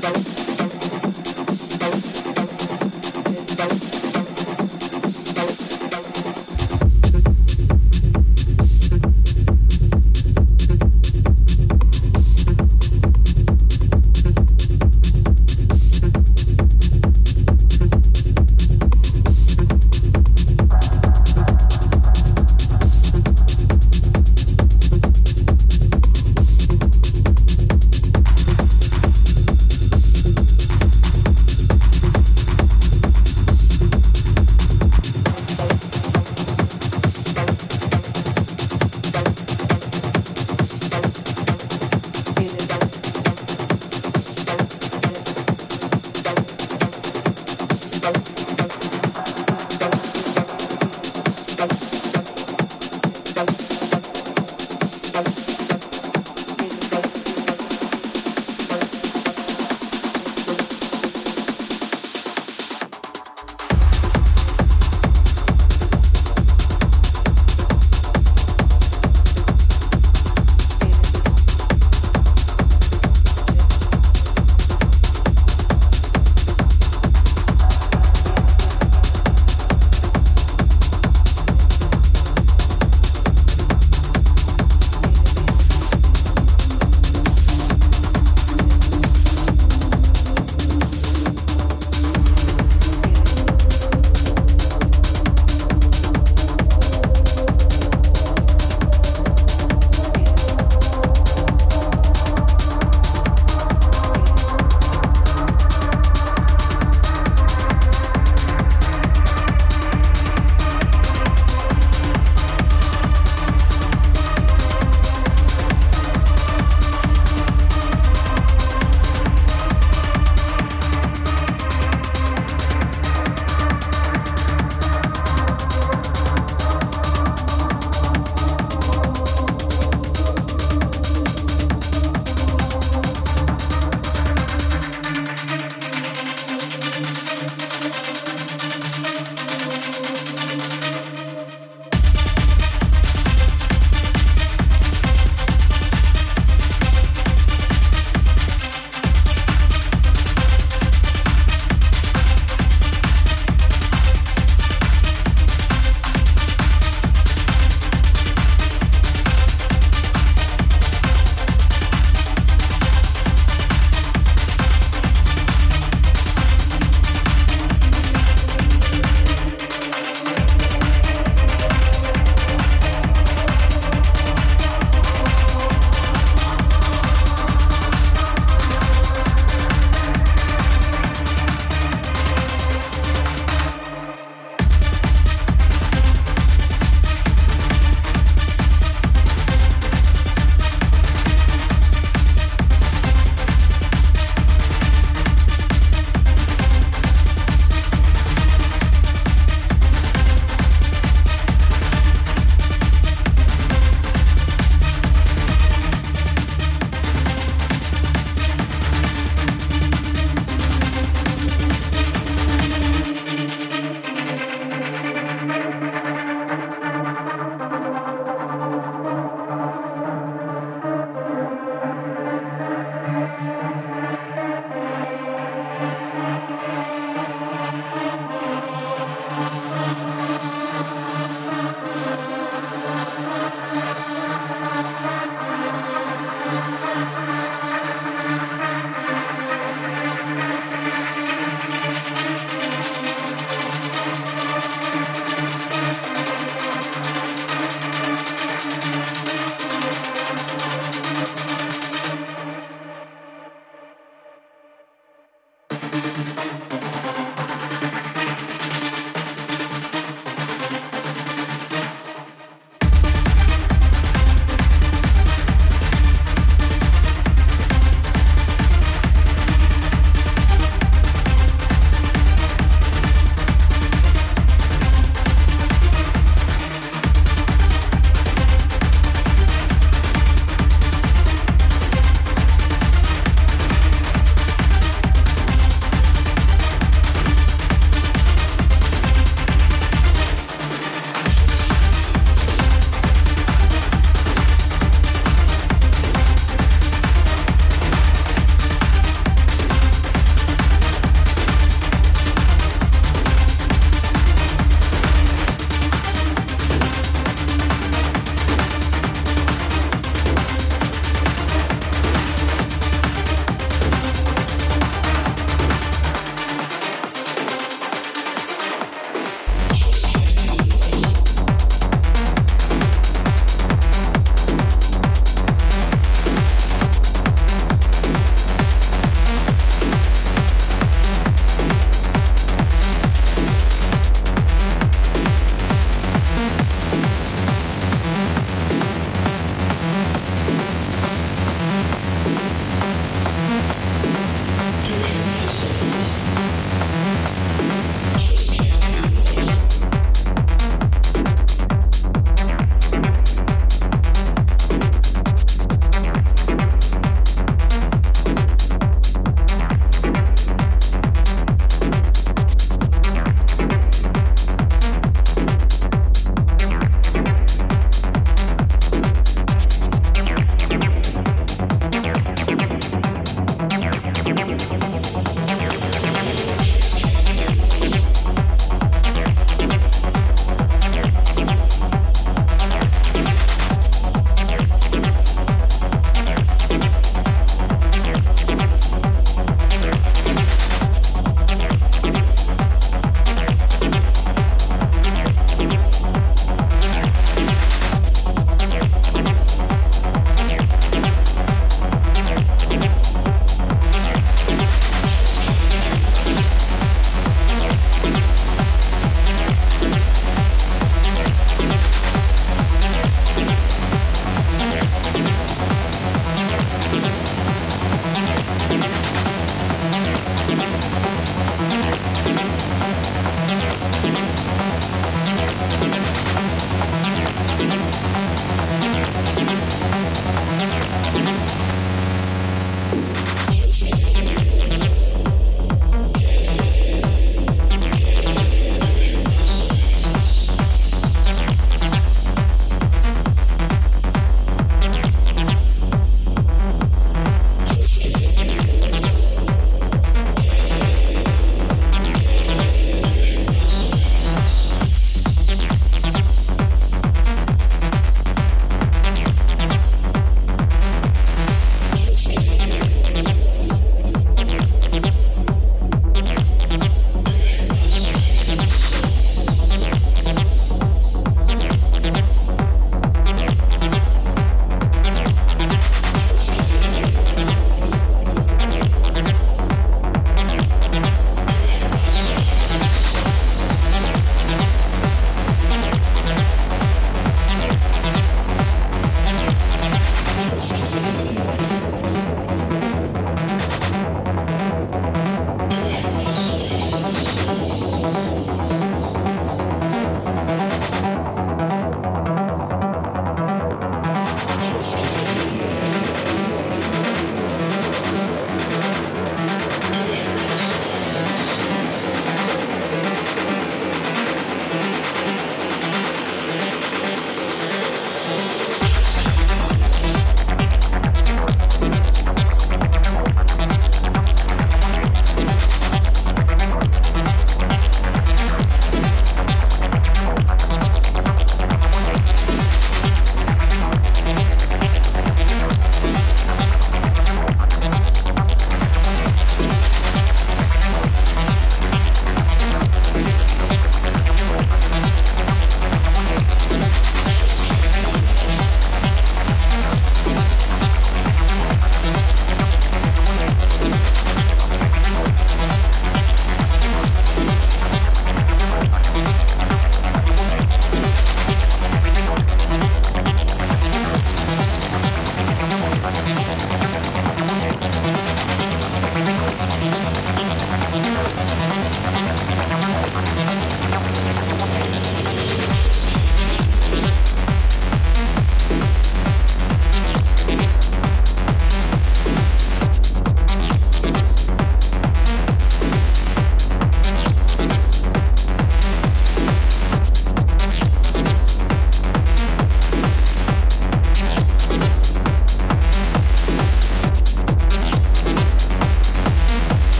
slow.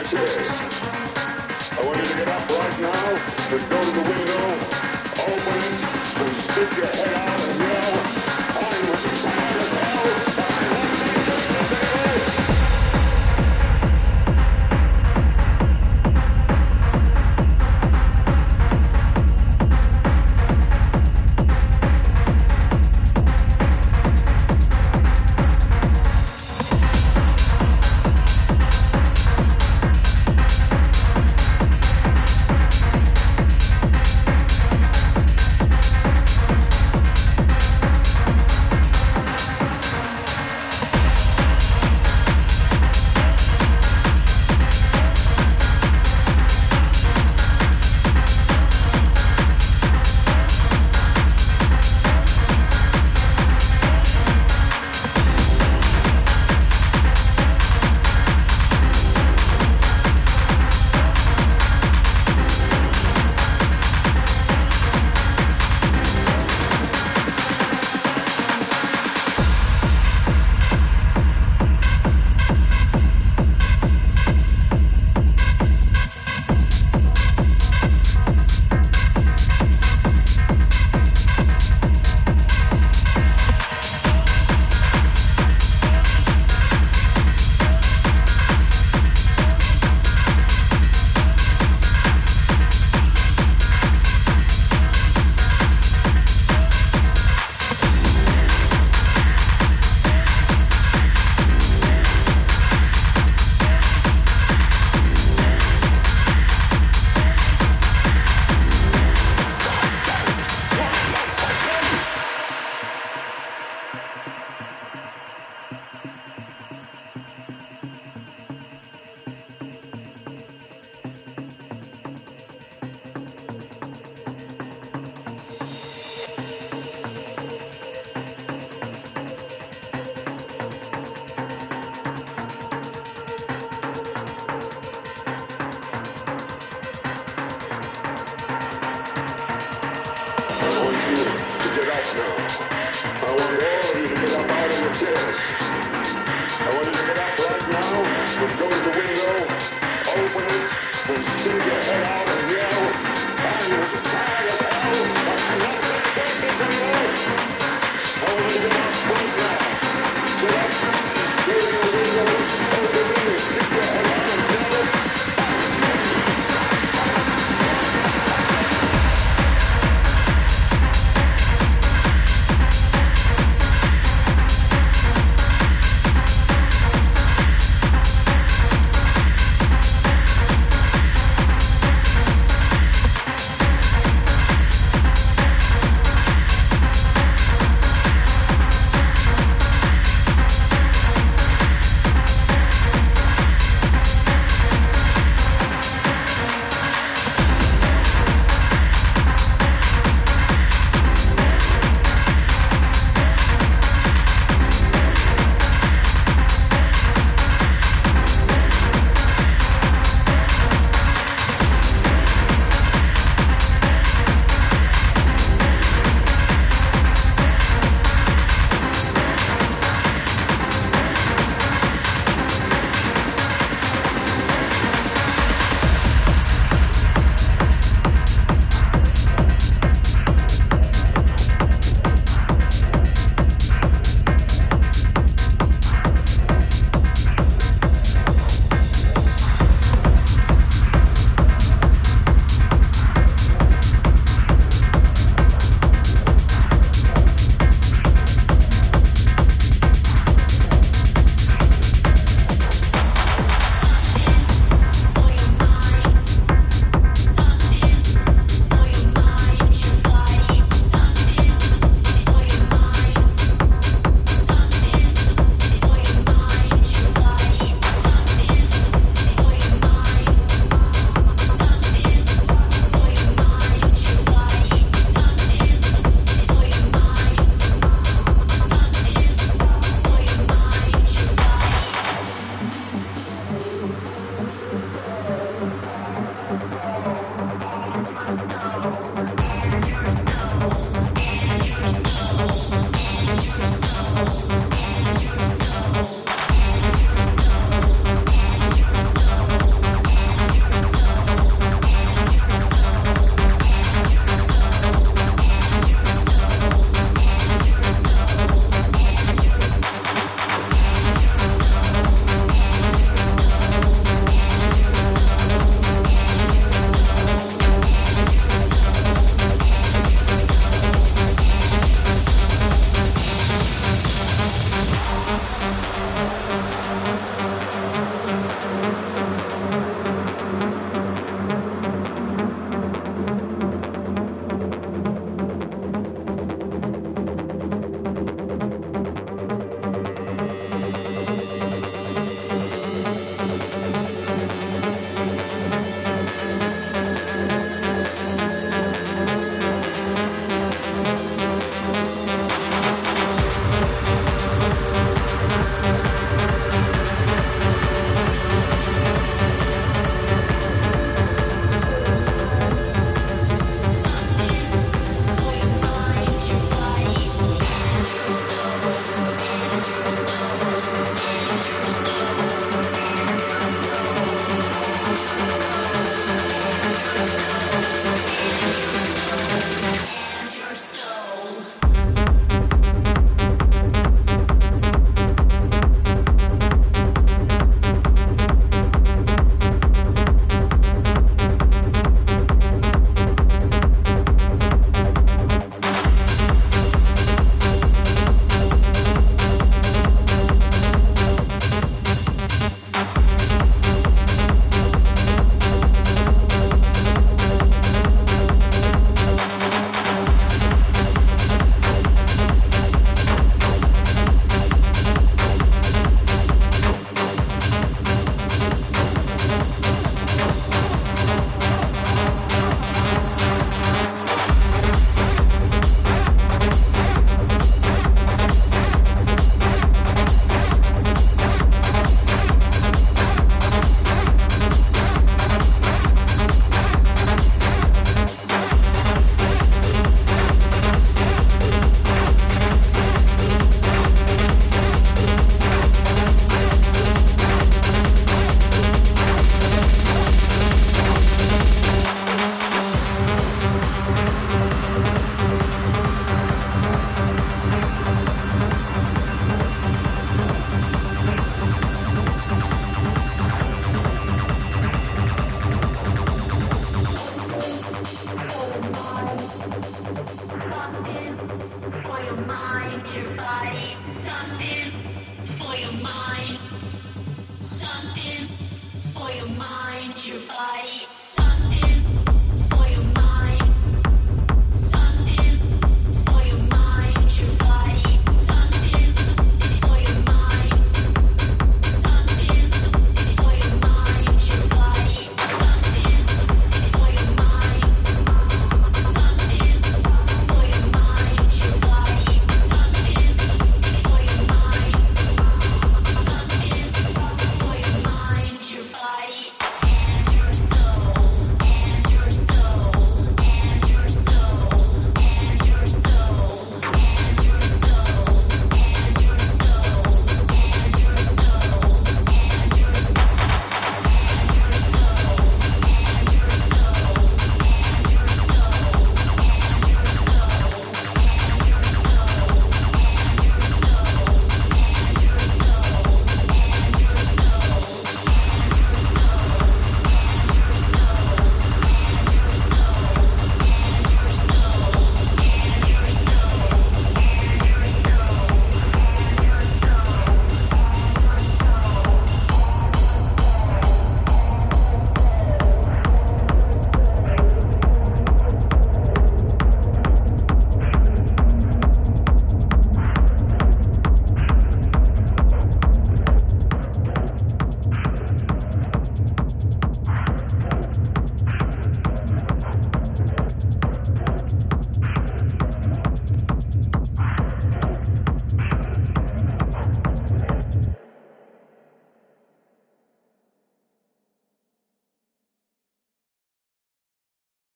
I want you to get up right now and go to the window, open it, and stick your head out.